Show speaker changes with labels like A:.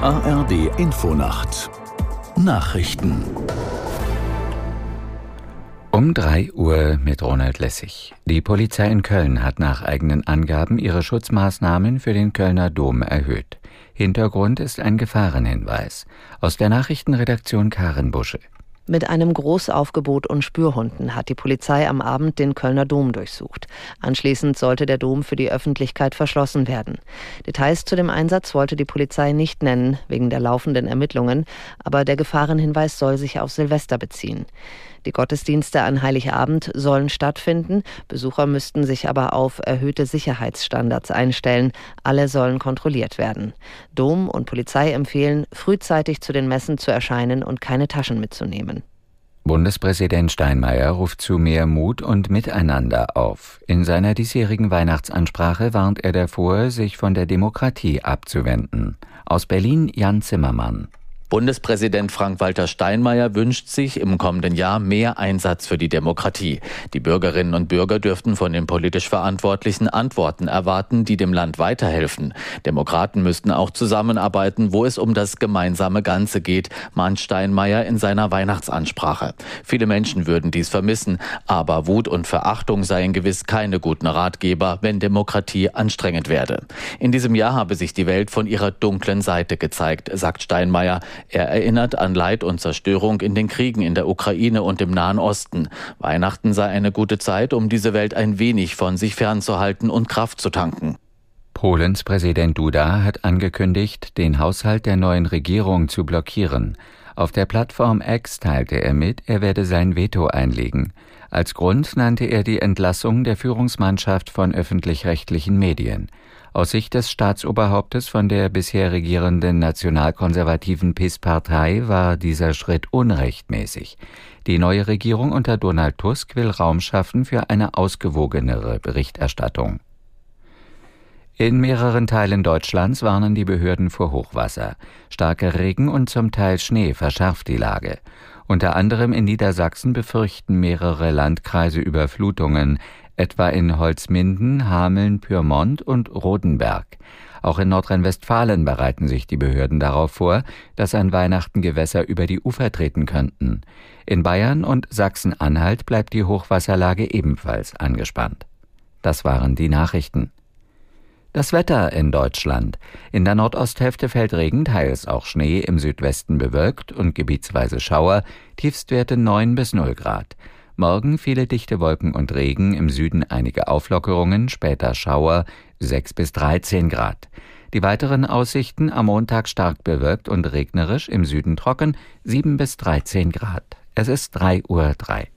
A: ARD Infonacht Nachrichten
B: um 3 Uhr mit Ronald Lessig. Die Polizei in Köln hat nach eigenen Angaben ihre Schutzmaßnahmen für den Kölner Dom erhöht. Hintergrund ist ein Gefahrenhinweis. Aus der Nachrichtenredaktion Karen Busche.
C: Mit einem Großaufgebot und Spürhunden hat die Polizei am Abend den Kölner Dom durchsucht. Anschließend sollte der Dom für die Öffentlichkeit verschlossen werden. Details zu dem Einsatz wollte die Polizei nicht nennen, wegen der laufenden Ermittlungen, aber der Gefahrenhinweis soll sich auf Silvester beziehen. Die Gottesdienste an Heiligabend sollen stattfinden, Besucher müssten sich aber auf erhöhte Sicherheitsstandards einstellen, alle sollen kontrolliert werden. Dom und Polizei empfehlen, frühzeitig zu den Messen zu erscheinen und keine Taschen mitzunehmen.
B: Bundespräsident Steinmeier ruft zu mehr Mut und Miteinander auf. In seiner diesjährigen Weihnachtsansprache warnt er davor, sich von der Demokratie abzuwenden. Aus Berlin Jan Zimmermann.
D: Bundespräsident Frank-Walter Steinmeier wünscht sich im kommenden Jahr mehr Einsatz für die Demokratie. Die Bürgerinnen und Bürger dürften von den politisch Verantwortlichen Antworten erwarten, die dem Land weiterhelfen. Demokraten müssten auch zusammenarbeiten, wo es um das gemeinsame Ganze geht, mahnt Steinmeier in seiner Weihnachtsansprache. Viele Menschen würden dies vermissen, aber Wut und Verachtung seien gewiss keine guten Ratgeber, wenn Demokratie anstrengend werde. In diesem Jahr habe sich die Welt von ihrer dunklen Seite gezeigt, sagt Steinmeier. Er erinnert an Leid und Zerstörung in den Kriegen in der Ukraine und im Nahen Osten. Weihnachten sei eine gute Zeit, um diese Welt ein wenig von sich fernzuhalten und Kraft zu tanken.
B: Polens Präsident Duda hat angekündigt, den Haushalt der neuen Regierung zu blockieren. Auf der Plattform X teilte er mit, er werde sein Veto einlegen. Als Grund nannte er die Entlassung der Führungsmannschaft von öffentlich-rechtlichen Medien. Aus Sicht des Staatsoberhauptes von der bisher regierenden nationalkonservativen PIS-Partei war dieser Schritt unrechtmäßig. Die neue Regierung unter Donald Tusk will Raum schaffen für eine ausgewogenere Berichterstattung. In mehreren Teilen Deutschlands warnen die Behörden vor Hochwasser. Starker Regen und zum Teil Schnee verschärft die Lage. Unter anderem in Niedersachsen befürchten mehrere Landkreise Überflutungen etwa in Holzminden, Hameln, Pyrmont und Rodenberg. Auch in Nordrhein-Westfalen bereiten sich die Behörden darauf vor, dass an Weihnachten Gewässer über die Ufer treten könnten. In Bayern und Sachsen-Anhalt bleibt die Hochwasserlage ebenfalls angespannt. Das waren die Nachrichten. Das Wetter in Deutschland. In der Nordosthälfte fällt Regen, teils auch Schnee, im Südwesten bewölkt und gebietsweise Schauer, Tiefstwerte 9 bis 0 Grad. Morgen viele dichte Wolken und Regen, im Süden einige Auflockerungen, später Schauer 6 bis 13 Grad. Die weiteren Aussichten am Montag stark bewölkt und regnerisch, im Süden trocken 7 bis 13 Grad. Es ist 3 Uhr 3.